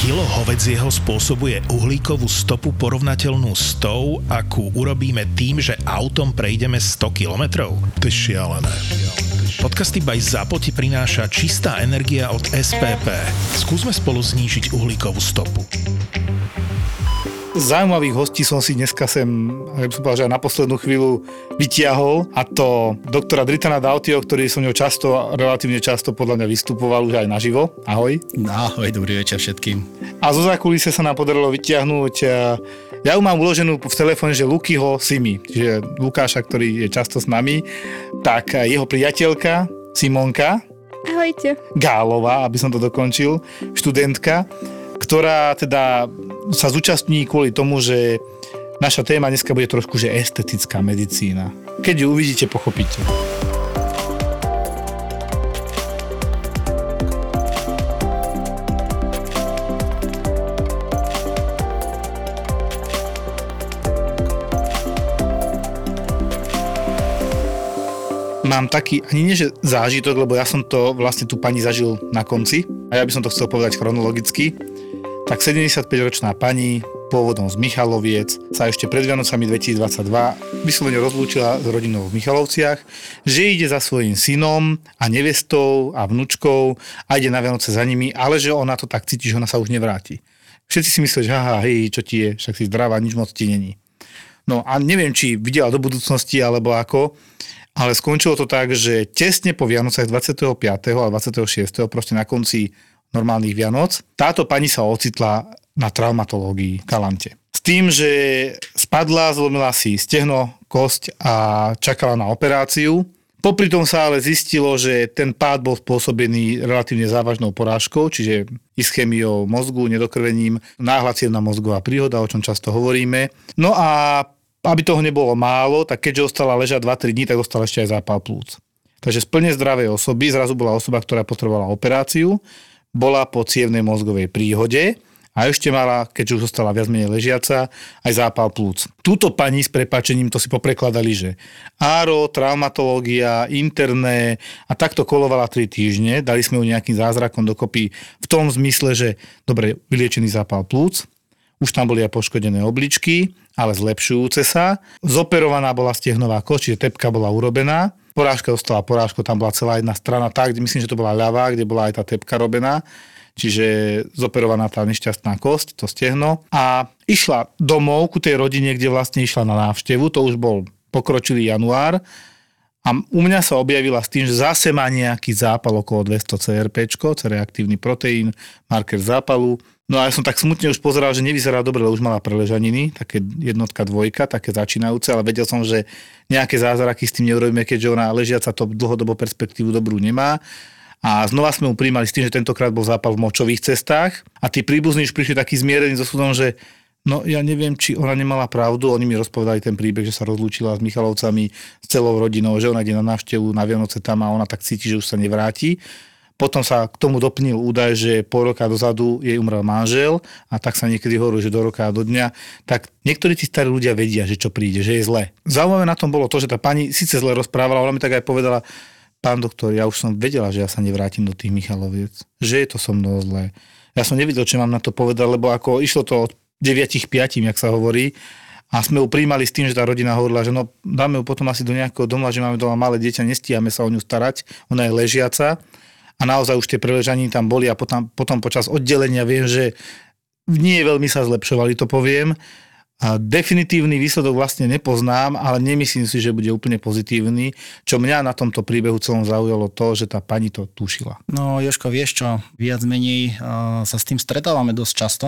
Kilo hovedzieho spôsobuje uhlíkovú stopu porovnateľnú s tou, akú urobíme tým, že autom prejdeme 100 kilometrov. To je šialené. Podcasty by ZAPO ti prináša čistá energia od SPP. Skúsme spolu znížiť uhlíkovú stopu zaujímavých hostí som si dneska sem, ja som povedal, že aj na poslednú chvíľu vytiahol a to doktora Dritana Dautio, ktorý som ňou často, relatívne často podľa mňa vystupoval už aj naživo. Ahoj. Ahoj, dobrý večer všetkým. A zo zákulise sa nám podarilo vytiahnuť ja ju mám uloženú v telefóne, že Lukyho Simi, čiže Lukáša, ktorý je často s nami, tak jeho priateľka Simonka, Ahojte. Gálová, aby som to dokončil, študentka, ktorá teda sa zúčastní kvôli tomu, že naša téma dneska bude trošku, že estetická medicína. Keď ju uvidíte, pochopíte. mám taký, ani nie že zážitok, lebo ja som to vlastne tu pani zažil na konci a ja by som to chcel povedať chronologicky tak 75-ročná pani, pôvodom z Michaloviec, sa ešte pred Vianocami 2022 vyslovene rozlúčila s rodinou v Michalovciach, že ide za svojím synom a nevestou a vnúčkou a ide na Vianoce za nimi, ale že ona to tak cíti, že ona sa už nevráti. Všetci si myslia, že haha, hej, čo ti je, však si zdravá, nič moc ti není. No a neviem, či videla do budúcnosti alebo ako, ale skončilo to tak, že tesne po Vianocach 25. a 26. proste na konci normálnych Vianoc. Táto pani sa ocitla na traumatológii Kalante. S tým, že spadla, zlomila si stehno, kosť a čakala na operáciu. Popri tom sa ale zistilo, že ten pád bol spôsobený relatívne závažnou porážkou, čiže ischemiou mozgu, nedokrvením, náhla cievna mozgová príhoda, o čom často hovoríme. No a aby toho nebolo málo, tak keďže ostala ležať 2-3 dní, tak dostala ešte aj zápal plúc. Takže z plne zdravej osoby zrazu bola osoba, ktorá potrebovala operáciu bola po cievnej mozgovej príhode a ešte mala, keďže už zostala viac menej ležiaca, aj zápal plúc. Túto pani s prepačením to si poprekladali, že áro, traumatológia, interné a takto kolovala 3 týždne. Dali sme ju nejakým zázrakom dokopy v tom zmysle, že dobre, vyliečený zápal plúc, už tam boli aj poškodené obličky, ale zlepšujúce sa. Zoperovaná bola stehnová koč, čiže tepka bola urobená porážka ostala porážka, tam bola celá jedna strana tak, myslím, že to bola ľavá, kde bola aj tá tepka robená, čiže zoperovaná tá nešťastná kosť, to stehno. A išla domov ku tej rodine, kde vlastne išla na návštevu, to už bol pokročilý január, a u mňa sa objavila s tým, že zase má nejaký zápal okolo 200 CRP, C-reaktívny proteín, marker zápalu. No a ja som tak smutne už pozeral, že nevyzerá dobre, lebo už mala preležaniny, také jednotka, dvojka, také začínajúce, ale vedel som, že nejaké zázraky s tým neurobíme, keďže ona ležiaca to dlhodobo perspektívu dobrú nemá. A znova sme mu príjmali s tým, že tentokrát bol zápal v močových cestách a tí príbuzní už prišli taký zmierený so súdom, že No ja neviem, či ona nemala pravdu, oni mi rozpovedali ten príbeh, že sa rozlúčila s Michalovcami, s celou rodinou, že ona ide na návštevu na Vianoce tam a ona tak cíti, že už sa nevráti. Potom sa k tomu doplnil údaj, že po roka dozadu jej umrel manžel a tak sa niekedy hovorí, že do roka a do dňa. Tak niektorí tí starí ľudia vedia, že čo príde, že je zle. Zaujímavé na tom bolo to, že tá pani síce zle rozprávala, ona mi tak aj povedala, pán doktor, ja už som vedela, že ja sa nevrátim do tých Michaloviec, že je to so mnou zle. Ja som nevidel, čo mám na to povedať, lebo ako išlo to od 9 5, jak sa hovorí, a sme ju príjmali s tým, že tá rodina hovorila, že no dáme ju potom asi do nejakého doma, že máme doma malé dieťa, nestíhame sa o ňu starať, ona je ležiaca a naozaj už tie preležaní tam boli a potom, potom počas oddelenia viem, že nie veľmi sa zlepšovali, to poviem. A definitívny výsledok vlastne nepoznám, ale nemyslím si, že bude úplne pozitívny. Čo mňa na tomto príbehu celom zaujalo to, že tá pani to tušila. No Joško, vieš čo, viac menej uh, sa s tým stretávame dosť často.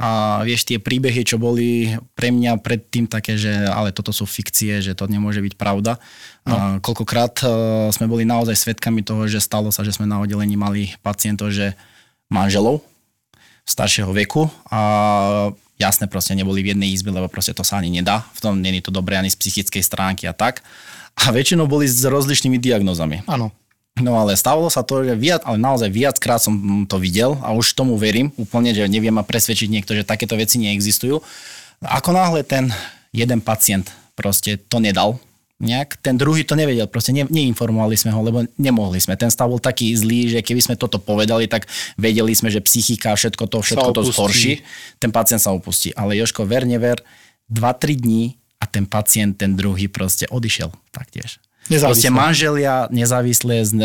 A vieš, tie príbehy, čo boli pre mňa predtým také, že ale toto sú fikcie, že to nemôže byť pravda. No. A koľkokrát uh, sme boli naozaj svetkami toho, že stalo sa, že sme na oddelení mali pacientov, že manželov staršieho veku a jasne proste neboli v jednej izbe, lebo proste to sa ani nedá. V tom není to dobré ani z psychickej stránky a tak. A väčšinou boli s rozličnými diagnózami. Áno. No ale stávalo sa to, že viac, ale naozaj viackrát som to videl a už tomu verím úplne, že neviem ma presvedčiť niekto, že takéto veci neexistujú. Ako náhle ten jeden pacient proste to nedal, nejak. Ten druhý to nevedel, proste ne, neinformovali sme ho, lebo nemohli sme. Ten stav bol taký zlý, že keby sme toto povedali, tak vedeli sme, že psychika, všetko to, všetko to zhorší. Ten pacient sa opustí. Ale Joško, ver, never, 2-3 dní a ten pacient, ten druhý proste odišiel taktiež. Proste manželia nezávislé s e,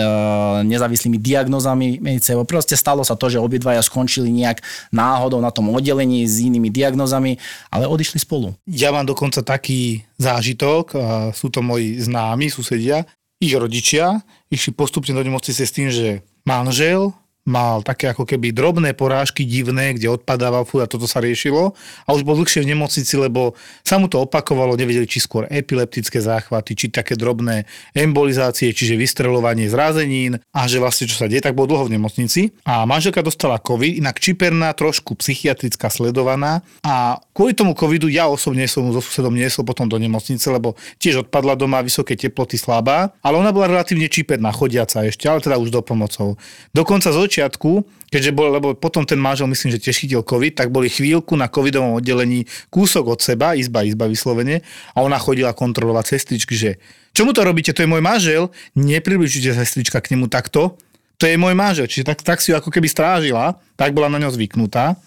nezávislými diagnozami medicínou. Proste stalo sa to, že obidvaja skončili nejak náhodou na tom oddelení s inými diagnozami, ale odišli spolu. Ja mám dokonca taký zážitok, sú to moji známi, susedia, ich rodičia išli postupne do nemocnice s tým, že manžel mal také ako keby drobné porážky divné, kde odpadával fúr a toto sa riešilo. A už bol dlhšie v nemocnici, lebo sa mu to opakovalo, nevedeli či skôr epileptické záchvaty, či také drobné embolizácie, čiže vystrelovanie zrázenín a že vlastne čo sa deje, tak bol dlho v nemocnici. A manželka dostala COVID, inak čiperná, trošku psychiatrická sledovaná. A kvôli tomu covidu ja osobne som so susedom niesol potom do nemocnice, lebo tiež odpadla doma, vysoké teploty, slabá, ale ona bola relatívne čiperná, chodiaca ešte, ale teda už do pomocou. Dokonca z začiatku, keďže bol, lebo potom ten manžel, myslím, že tiež chytil COVID, tak boli chvíľku na covidovom oddelení kúsok od seba, izba, izba vyslovene, a ona chodila kontrolovať sestričky, že čo mu to robíte, to je môj manžel, nepribližujte sestrička k nemu takto, to je môj manžel, čiže tak, tak si ju ako keby strážila, tak bola na ňo zvyknutá.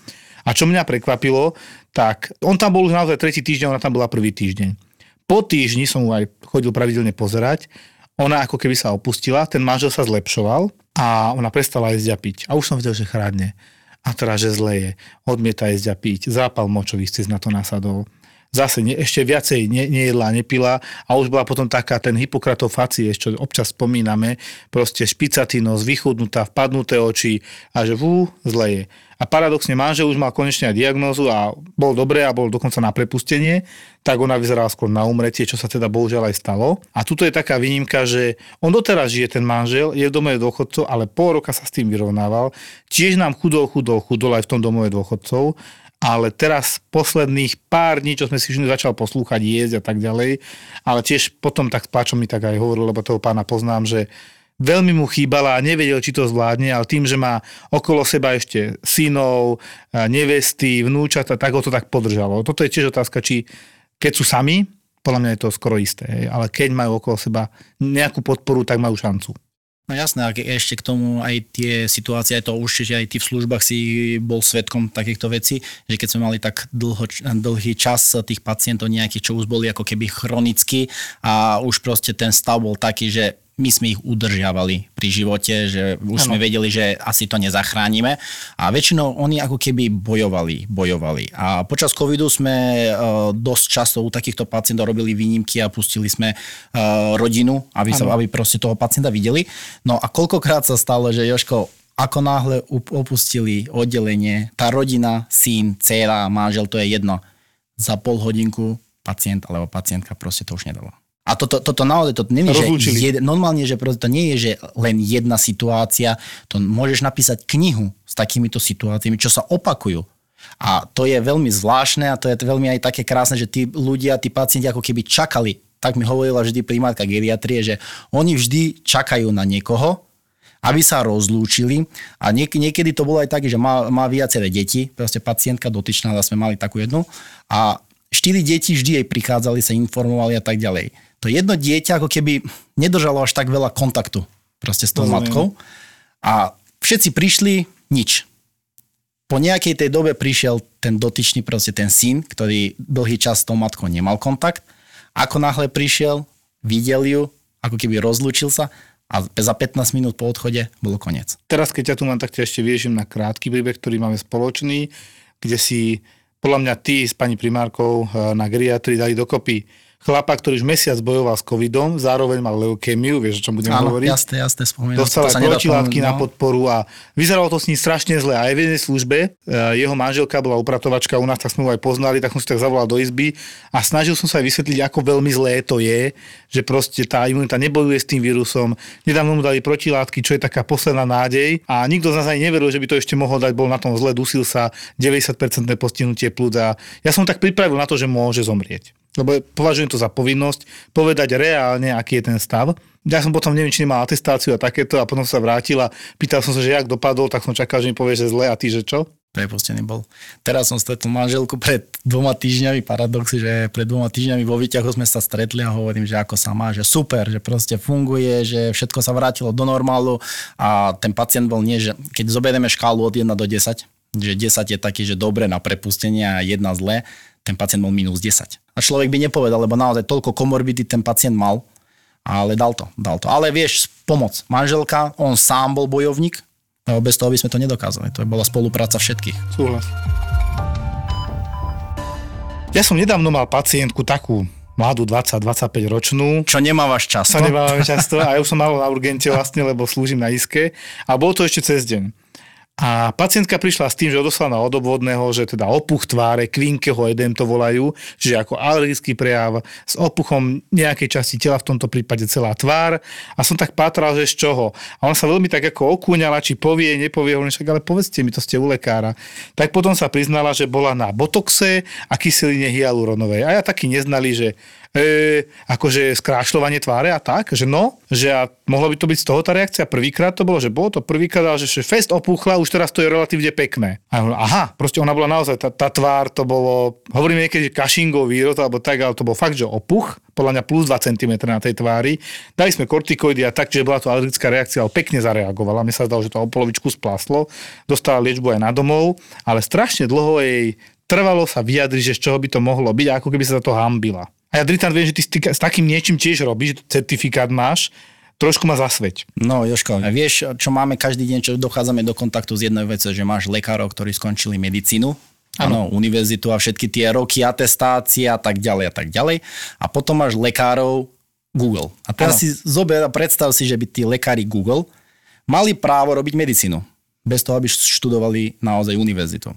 A čo mňa prekvapilo, tak on tam bol už naozaj tretí týždeň, ona tam bola prvý týždeň. Po týždni som mu aj chodil pravidelne pozerať, ona ako keby sa opustila, ten manžel sa zlepšoval a ona prestala jesť a piť. A už som videl, že chradne. A teraz, že zle je. Odmieta jesť a piť. Zápal močových cest na to nasadol. Zase ne, ešte viacej ne, nejedla, nepila a už bola potom taká ten Hippokratov facie, čo občas spomíname, proste špicatý nos, vychudnutá, vpadnuté oči a že vú, zle je. A paradoxne manžel už mal konečne aj diagnózu a bol dobré a bol dokonca na prepustenie, tak ona vyzerala skôr na umretie, čo sa teda bohužiaľ aj stalo. A tuto je taká výnimka, že on doteraz žije ten manžel, je v domove dôchodcov, ale pol roka sa s tým vyrovnával. Tiež nám chudol, chudol, chudol aj v tom domove dôchodcov ale teraz posledných pár dní, čo sme si začal poslúchať, jesť a tak ďalej, ale tiež potom tak s mi tak aj hovoril, lebo toho pána poznám, že veľmi mu chýbala a nevedel, či to zvládne, ale tým, že má okolo seba ešte synov, nevesty, vnúčata, tak ho to tak podržalo. Toto je tiež otázka, či keď sú sami, podľa mňa je to skoro isté, ale keď majú okolo seba nejakú podporu, tak majú šancu. No jasné, a ešte k tomu aj tie situácie, aj to určite aj ty v službách si bol svetkom takýchto vecí, že keď sme mali tak dlho, dlhý čas tých pacientov nejakých, čo už boli ako keby chronicky a už proste ten stav bol taký, že my sme ich udržiavali pri živote, že už ano. sme vedeli, že asi to nezachránime a väčšinou oni ako keby bojovali, bojovali. A počas covidu sme uh, dosť často u takýchto pacientov robili výnimky a pustili sme uh, rodinu, aby, sa, aby proste toho pacienta videli. No a koľkokrát sa stalo, že Joško, ako náhle opustili oddelenie, tá rodina, syn, dcera, manžel, to je jedno. Za pol hodinku pacient alebo pacientka proste to už nedalo. A toto, toto naozaj, to je, že jed, normálne, že to nie je, že len jedna situácia, to môžeš napísať knihu s takýmito situáciami, čo sa opakujú. A to je veľmi zvláštne a to je veľmi aj také krásne, že tí ľudia, tí pacienti ako keby čakali, tak mi hovorila vždy primárka geriatrie, že oni vždy čakajú na niekoho, aby sa rozlúčili. A niek- niekedy to bolo aj tak, že má, má viaceré deti, proste pacientka dotyčná, sme mali takú jednu. A štyri deti vždy jej prichádzali, sa informovali a tak ďalej to jedno dieťa ako keby nedržalo až tak veľa kontaktu proste s tou Rozumiem. matkou. A všetci prišli, nič. Po nejakej tej dobe prišiel ten dotyčný, proste ten syn, ktorý dlhý čas s tou matkou nemal kontakt. Ako náhle prišiel, videl ju, ako keby rozlúčil sa a za 15 minút po odchode bolo koniec. Teraz, keď ja tu mám, tak ťa ešte viešim na krátky príbeh, ktorý máme spoločný, kde si podľa mňa ty s pani primárkou eh, na geriatrii dali dokopy chlapa, ktorý už mesiac bojoval s covidom, zároveň mal leukémiu, vieš, o čom budem Áno, hovoriť. jasné, jasné, spomínam. Dostal aj protilátky na no. podporu a vyzeralo to s ním strašne zle. Aj v jednej službe, e, jeho manželka bola upratovačka u nás, tak sme ho aj poznali, tak som si tak zavolal do izby a snažil som sa aj vysvetliť, ako veľmi zlé to je, že proste tá imunita nebojuje s tým vírusom. Nedávno mu dali protilátky, čo je taká posledná nádej a nikto z nás aj neveril, že by to ešte mohol dať, bol na tom zle, dusil sa 90% postihnutie plúca. Ja som tak pripravil na to, že môže zomrieť lebo považujem to za povinnosť povedať reálne, aký je ten stav. Ja som potom neviem, či nemal atestáciu a takéto a potom sa vrátil a pýtal som sa, že jak dopadol, tak som čakal, že mi povie, že zle a ty, že čo? prepustený bol. Teraz som stretol manželku pred dvoma týždňami, paradox, že pred dvoma týždňami vo výťahu sme sa stretli a hovorím, že ako sa má, že super, že proste funguje, že všetko sa vrátilo do normálu a ten pacient bol nie, že keď zoberieme škálu od 1 do 10, že 10 je taký, že dobre na prepustenie a 1 zlé, ten pacient bol minus 10. A človek by nepovedal, lebo naozaj toľko komorbity ten pacient mal, ale dal to, dal to. Ale vieš, pomoc. Manželka, on sám bol bojovník, lebo bez toho by sme to nedokázali. To bola spolupráca všetkých. Súhlas. Ja som nedávno mal pacientku takú mladú 20-25 ročnú. Čo nemávaš často? Čo nemávame často a ja už som mal na urgente vlastne, lebo slúžim na iske a bolo to ešte cez deň. A pacientka prišla s tým, že odoslala od obvodného, že teda opuch tváre, klinkeho edem to volajú, že ako alergický prejav s opuchom nejakej časti tela, v tomto prípade celá tvár. A som tak pátral, že z čoho. A ona sa veľmi tak ako okúňala, či povie, nepovie, hovorím však, ale povedzte mi, to ste u lekára. Tak potom sa priznala, že bola na botoxe a kyseline hyaluronovej. A ja taký neznali, že e, akože skrášľovanie tváre a tak, že no, že a mohlo by to byť z toho tá reakcia. Prvýkrát to bolo, že bolo to prvýkrát, ale že fest opúchla, už teraz to je relatívne pekné. A hovorím, aha, proste ona bola naozaj, tá, tá tvár to bolo, hovoríme niekedy, že kašingov výrod, alebo tak, ale to bol fakt, že opuch, podľa mňa plus 2 cm na tej tvári. Dali sme kortikoidy a tak, že bola to alergická reakcia, ale pekne zareagovala. Mne sa zdalo, že to o polovičku splaslo. Dostala liečbu aj na domov, ale strašne dlho jej trvalo sa vyjadriť, že z čoho by to mohlo byť, ako keby sa za to hambila. A ja Dritan viem, že ty s takým niečím tiež robíš, že certifikát máš, trošku ma zasveť. No Joško, vieš, čo máme každý deň, čo dochádzame do kontaktu s jednou vecou, že máš lekárov, ktorí skončili medicínu, Áno, univerzitu a všetky tie roky atestácie a tak ďalej a tak ďalej. A potom máš lekárov Google. A teraz ano. si zober a predstav si, že by tí lekári Google mali právo robiť medicínu bez toho, aby študovali naozaj univerzitu.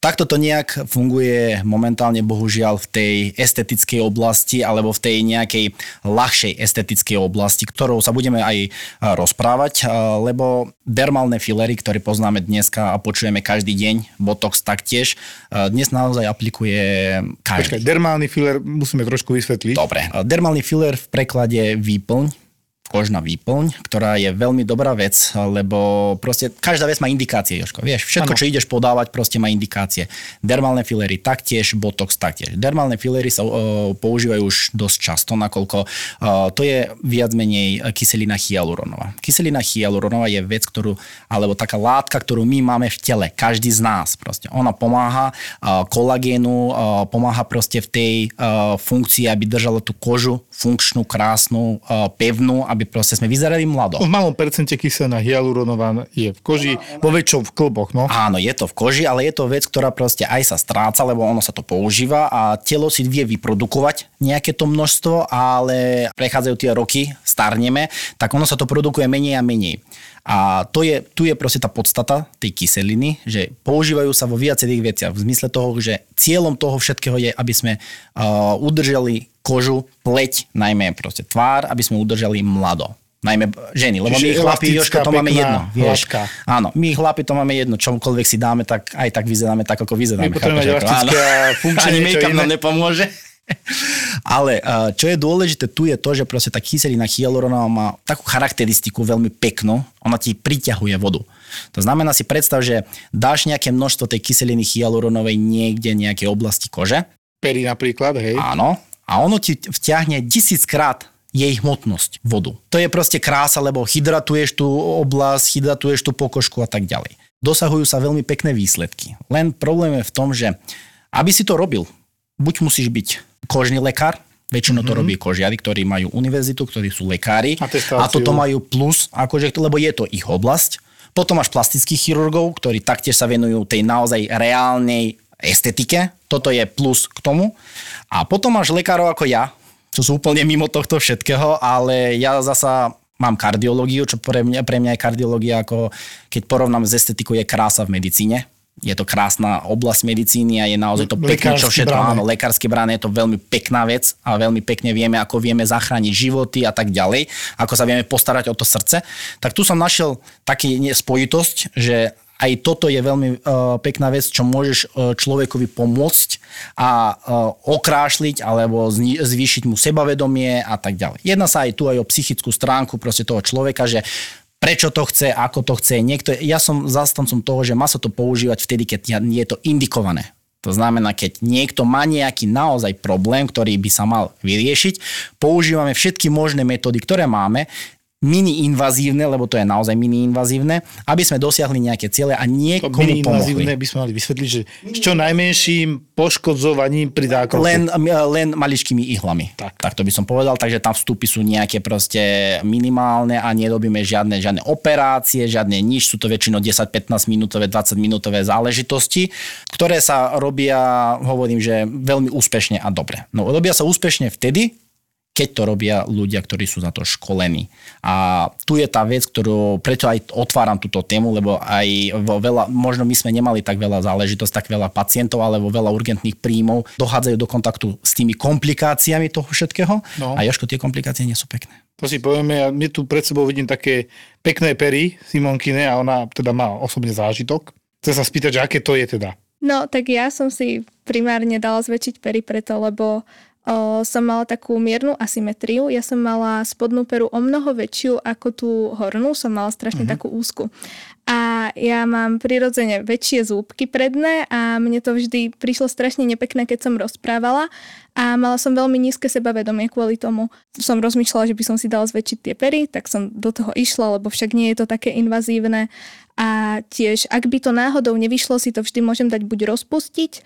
Takto to nejak funguje momentálne bohužiaľ v tej estetickej oblasti alebo v tej nejakej ľahšej estetickej oblasti, ktorou sa budeme aj rozprávať, lebo dermálne filery, ktoré poznáme dneska a počujeme každý deň, Botox taktiež, dnes naozaj aplikuje každý. Počkaj, dermálny filler musíme trošku vysvetliť. Dobre, dermálny filler v preklade výplň kožná výplň, ktorá je veľmi dobrá vec, lebo proste každá vec má indikácie, Joško. Vieš, všetko, ano. čo ideš podávať, proste má indikácie. Dermálne filery taktiež, botox taktiež. Dermálne filery sa uh, používajú už dosť často, nakoľko uh, to je viac menej kyselina hyaluronová. Kyselina hyaluronová je vec, ktorú, alebo taká látka, ktorú my máme v tele, každý z nás proste. Ona pomáha uh, kolagénu, uh, pomáha proste v tej uh, funkcii, aby držala tú kožu funkčnú, krásnu, uh, pevnú, aby proste sme vyzerali mlado. V malom percente kyselina hyaluronová je v koži, vo väčšom v klboch. No. Áno, je to v koži, ale je to vec, ktorá proste aj sa stráca, lebo ono sa to používa a telo si vie vyprodukovať nejaké to množstvo, ale prechádzajú tie roky, starneme, tak ono sa to produkuje menej a menej. A to je, tu je proste tá podstata tej kyseliny, že používajú sa vo viacerých veciach v zmysle toho, že cieľom toho všetkého je, aby sme uh, udržali kožu, pleť, najmä proste tvár, aby sme udržali mlado. Najmä ženy, lebo Čiže my chlapi, Jožka, to máme jedno. Vieš, áno, my chlapi to máme jedno, čomkoľvek si dáme, tak aj tak vyzeráme tak, ako vyzeráme. My potrebujeme elastické a funkčné Ani make-up nám nepomôže. Ale čo je dôležité tu je to, že proste tá kyselina hyaluronová má takú charakteristiku veľmi peknú, ona ti priťahuje vodu. To znamená si predstav, že dáš nejaké množstvo tej kyseliny hyaluronovej niekde nejakej oblasti kože. Pery napríklad, hej. Áno, a ono ti vťahne tisíckrát jej hmotnosť, vodu. To je proste krása, lebo hydratuješ tú oblasť, hydratuješ tú pokožku a tak ďalej. Dosahujú sa veľmi pekné výsledky. Len problém je v tom, že aby si to robil, buď musíš byť kožný lekár, väčšinou to mm-hmm. robí kožiari, ktorí majú univerzitu, ktorí sú lekári Atestáciu. a toto majú plus, akože, lebo je to ich oblasť. Potom máš plastických chirurgov, ktorí taktiež sa venujú tej naozaj reálnej estetike, toto je plus k tomu. A potom máš lekárov ako ja, čo sú úplne mimo tohto všetkého, ale ja zasa mám kardiológiu, čo pre mňa, pre mňa je kardiológia ako, keď porovnám s estetikou, je krása v medicíne. Je to krásna oblasť medicíny a je naozaj to pekné, čo všetko, bráne. áno, lekárske bráne je to veľmi pekná vec a veľmi pekne vieme, ako vieme zachrániť životy a tak ďalej, ako sa vieme postarať o to srdce. Tak tu som našiel taký spojitosť, že aj toto je veľmi uh, pekná vec, čo môžeš uh, človekovi pomôcť a uh, okrášliť alebo zni- zvýšiť mu sebavedomie a tak ďalej. Jedná sa aj tu aj o psychickú stránku proste toho človeka, že prečo to chce, ako to chce. Niekto, ja som zastancom toho, že má sa to používať vtedy, keď je to indikované. To znamená, keď niekto má nejaký naozaj problém, ktorý by sa mal vyriešiť, používame všetky možné metódy, ktoré máme, mini-invazívne, lebo to je naozaj mini-invazívne, aby sme dosiahli nejaké ciele a niekomu pomohli. by sme mali vysvetliť, že s čo najmenším poškodzovaním pri zákroku. Len, len maličkými ihlami. Tak. tak to by som povedal, takže tam vstupy sú nejaké proste minimálne a nerobíme žiadne, žiadne operácie, žiadne nič, sú to väčšinou 10-15 minútové, 20 minútové záležitosti, ktoré sa robia, hovorím, že veľmi úspešne a dobre. No robia sa úspešne vtedy, keď to robia ľudia, ktorí sú za to školení. A tu je tá vec, ktorú preto aj otváram túto tému, lebo aj vo veľa, možno my sme nemali tak veľa záležitosť, tak veľa pacientov, alebo veľa urgentných príjmov dochádzajú do kontaktu s tými komplikáciami toho všetkého. No. A Joško, tie komplikácie nie sú pekné. To si povieme, ja my tu pred sebou vidím také pekné pery Simonkine a ona teda má osobne zážitok. Chcem sa spýtať, že aké to je teda? No, tak ja som si primárne dala zväčšiť pery preto, lebo o, som mala takú miernu asymetriu. Ja som mala spodnú peru o mnoho väčšiu ako tú hornú, som mala strašne uh-huh. takú úzku. A ja mám prirodzene väčšie zúbky predné a mne to vždy prišlo strašne nepekné, keď som rozprávala a mala som veľmi nízke sebavedomie kvôli tomu. Som rozmýšľala, že by som si dala zväčšiť tie pery, tak som do toho išla, lebo však nie je to také invazívne. A tiež, ak by to náhodou nevyšlo, si to vždy môžem dať buď rozpustiť,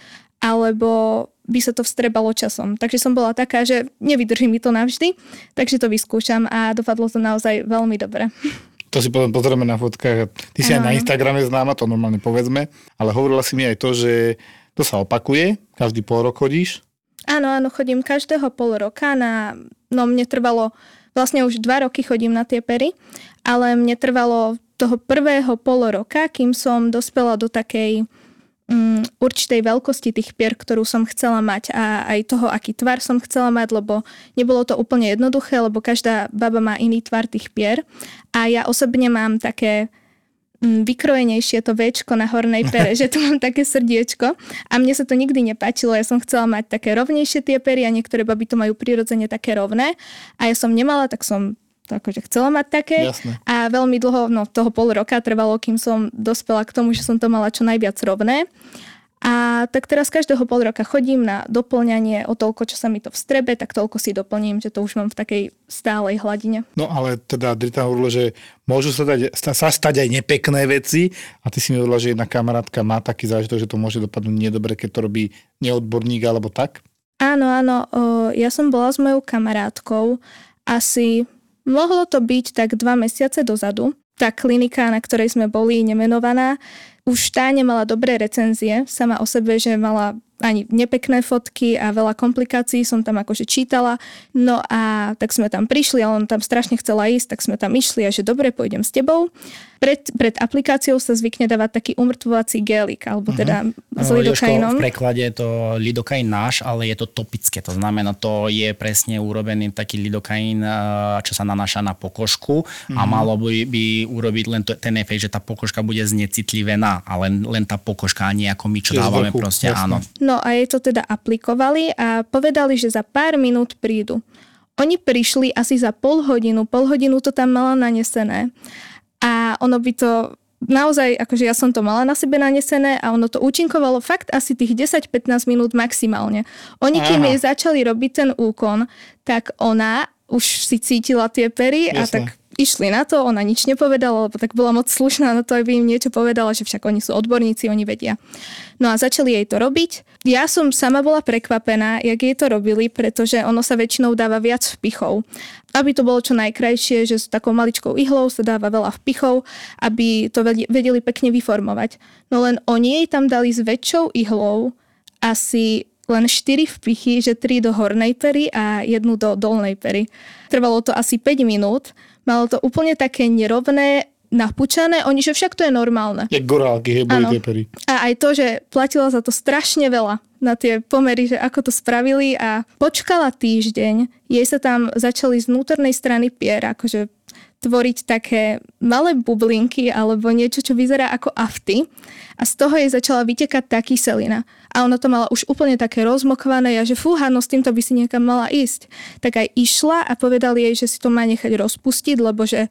alebo by sa to vstrebalo časom. Takže som bola taká, že nevydrží mi to navždy, takže to vyskúšam a dopadlo to naozaj veľmi dobre. To si potom pozrieme na fotkách. Ty si aj na Instagrame známa, to normálne povedzme, ale hovorila si mi aj to, že to sa opakuje, každý pol rok chodíš? Áno, áno, chodím každého pol roka na, no mne trvalo, vlastne už dva roky chodím na tie pery, ale mne trvalo toho prvého pol roka, kým som dospela do takej um, určitej veľkosti tých pier, ktorú som chcela mať a aj toho, aký tvar som chcela mať, lebo nebolo to úplne jednoduché, lebo každá baba má iný tvar tých pier. A ja osobne mám také um, vykrojenejšie to Včko na hornej pere, že tu mám také srdiečko. A mne sa to nikdy nepáčilo, ja som chcela mať také rovnejšie tie pery a niektoré baby to majú prirodzene také rovné. A ja som nemala, tak som akože chcela mať také. Jasne. A veľmi dlho, no toho pol roka trvalo, kým som dospela k tomu, že som to mala čo najviac rovné. A tak teraz každého pol roka chodím na doplňanie o toľko, čo sa mi to vstrebe, tak toľko si doplním, že to už mám v takej stálej hladine. No ale teda Drita hovorila, že môžu sa, dať, sa stať aj nepekné veci a ty si mi hovorila, že jedna kamarátka má taký zážitok, že to môže dopadnúť nedobre, keď to robí neodborník alebo tak? Áno, áno. O, ja som bola s mojou kamarátkou asi Mohlo to byť tak dva mesiace dozadu. Tá klinika, na ktorej sme boli, nemenovaná, už tá nemala dobré recenzie sama o sebe, že mala ani nepekné fotky a veľa komplikácií som tam akože čítala. No a tak sme tam prišli a on tam strašne chcela ísť, tak sme tam išli a že dobre, pôjdem s tebou. Pred, pred aplikáciou sa zvykne dávať taký umrtvovací gelik, alebo mhm. teda uh-huh. s lidokainom. V preklade je to lidokain náš, ale je to topické. To znamená, to je presne urobený taký lidokain, čo sa nanáša na pokožku uh-huh. a mhm. malo by, by urobiť len to, ten efekt, že tá pokožka bude znecitlivená a len, len tá pokožka, a nie ako my, čo dávame proste, jasne. áno. No a jej to teda aplikovali a povedali, že za pár minút prídu. Oni prišli asi za pol hodinu, pol hodinu to tam mala nanesené. A ono by to naozaj, akože ja som to mala na sebe nanesené a ono to účinkovalo fakt asi tých 10-15 minút maximálne. Oni, kým jej začali robiť ten úkon, tak ona už si cítila tie pery Jasne. a tak išli na to, ona nič nepovedala, lebo tak bola moc slušná na to, aby im niečo povedala, že však oni sú odborníci, oni vedia. No a začali jej to robiť. Ja som sama bola prekvapená, jak jej to robili, pretože ono sa väčšinou dáva viac vpichov. Aby to bolo čo najkrajšie, že s takou maličkou ihlou sa dáva veľa vpichov, aby to vedeli pekne vyformovať. No len oni jej tam dali s väčšou ihlou asi len 4 vpichy, že 3 do hornej pery a jednu do dolnej pery. Trvalo to asi 5 minút Malo to úplne také nerovné, napúčané, oni, že však to je normálne. Jak gorálky, hej, boli pery. A aj to, že platila za to strašne veľa na tie pomery, že ako to spravili a počkala týždeň, jej sa tam začali z vnútornej strany pier, akože tvoriť také malé bublinky alebo niečo, čo vyzerá ako afty a z toho jej začala vytekať tá kyselina. A ona to mala už úplne také rozmokvané a že fúha, no s týmto by si niekam mala ísť. Tak aj išla a povedali jej, že si to má nechať rozpustiť, lebo že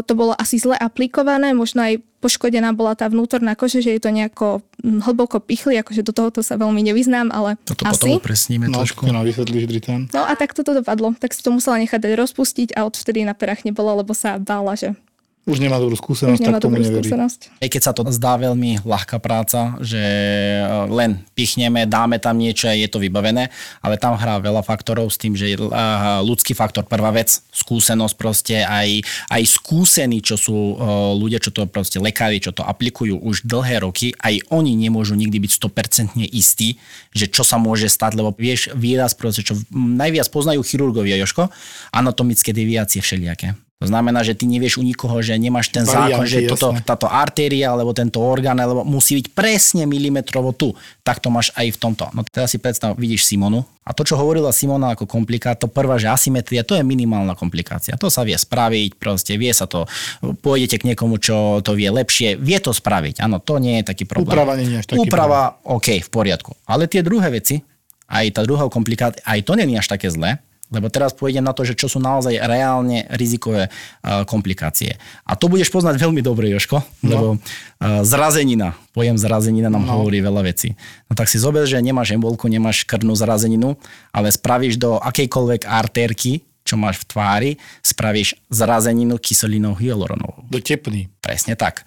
to bolo asi zle aplikované, možno aj poškodená bola tá vnútorná kože, že je to nejako hm, hlboko pichli, akože do tohoto sa veľmi nevyznám, ale Toto asi. potom upresníme No, trošku. no, vysvetlíš. No a tak toto dopadlo. Tak si to musela nechať dať rozpustiť a odvtedy na perách nebola, lebo sa bála, že Už nemá dobrú už skúsenosť, nemá tak tomu neverí. skúsenosť. Aj keď sa to zdá veľmi ľahká práca, že e, len pichneme, dáme tam niečo a je to vybavené, ale tam hrá veľa faktorov s tým, že je, uh, ľudský faktor prvá vec, skúsenosť proste, aj, aj skúsení, čo sú uh, ľudia, čo to proste lekári, čo to aplikujú už dlhé roky, aj oni nemôžu nikdy byť 100% istí, že čo sa môže stať, lebo vieš výraz proste, čo najviac poznajú chirurgovia, Joško, anatomické deviácie všelijaké. To znamená, že ty nevieš u nikoho, že nemáš ten zákon, že Varianty, toto, jasné. táto artéria alebo tento orgán alebo musí byť presne milimetrovo tu. Tak to máš aj v tomto. No teraz si predstav, vidíš Simonu a to, čo hovorila Simona ako komplikát, to prvá, že asymetria, to je minimálna komplikácia. To sa vie spraviť, proste vie sa to, pôjdete k niekomu, čo to vie lepšie, vie to spraviť. Áno, to nie je taký problém. Úprava nie je taký Úprava, OK, v poriadku. Ale tie druhé veci, aj tá druhá komplikácia, aj to nie je až také zlé, lebo teraz pôjdem na to, že čo sú naozaj reálne rizikové komplikácie. A to budeš poznať veľmi dobre, Joško, lebo uh, zrazenina, pojem zrazenina nám no. hovorí veľa vecí. No tak si zober, že nemáš embolku, nemáš krvnú zrazeninu, ale spravíš do akejkoľvek artérky, čo máš v tvári, spravíš zrazeninu kyselinou hyaluronovou. Do tepný. Presne tak.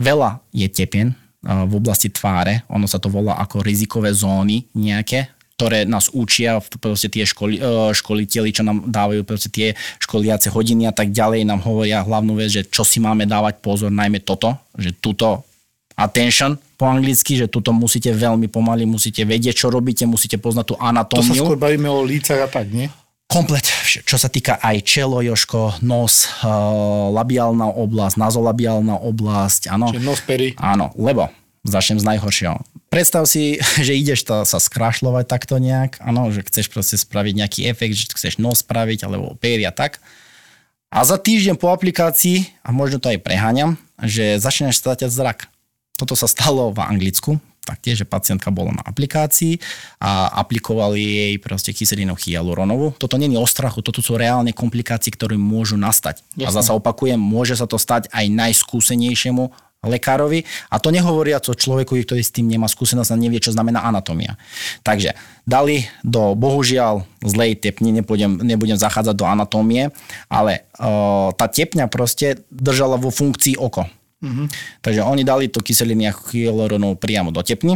Veľa je tepien v oblasti tváre, ono sa to volá ako rizikové zóny nejaké, ktoré nás učia, proste tie školi, uh, školiteľi, čo nám dávajú proste tie školiace hodiny a tak ďalej, nám hovoria hlavnú vec, že čo si máme dávať pozor, najmä toto, že túto attention po anglicky, že tuto musíte veľmi pomaly, musíte vedieť, čo robíte, musíte poznať tú To sa anatómiu. skôr bavíme o lícach a tak, nie? Komplet, čo sa týka aj čelo, Joško, nos, uh, labiálna oblasť, nazolabiálna oblasť, áno. Čiže nos pery. Áno, lebo začnem z najhoršieho. Predstav si, že ideš to sa skrašľovať takto nejak, áno, že chceš proste spraviť nejaký efekt, že chceš nos spraviť, alebo pery a tak. A za týždeň po aplikácii, a možno to aj preháňam, že začneš stráťať zrak. Toto sa stalo v Anglicku, taktiež, že pacientka bola na aplikácii a aplikovali jej proste kyselinu hyaluronovú. Toto je o strachu, toto sú reálne komplikácie, ktoré môžu nastať. A Jasné. zasa opakujem, môže sa to stať aj najskúsenejšiemu lekárovi a to nehovoria o človeku, ktorý s tým nemá skúsenosť a nevie, čo znamená anatómia. Takže dali do, bohužiaľ, zlej tepne, nebudem, nebudem zachádzať do anatómie, ale uh, tá tepňa proste držala vo funkcii oko. Mm-hmm. Takže oni dali to kyseliny hyaluronovú priamo do tepny.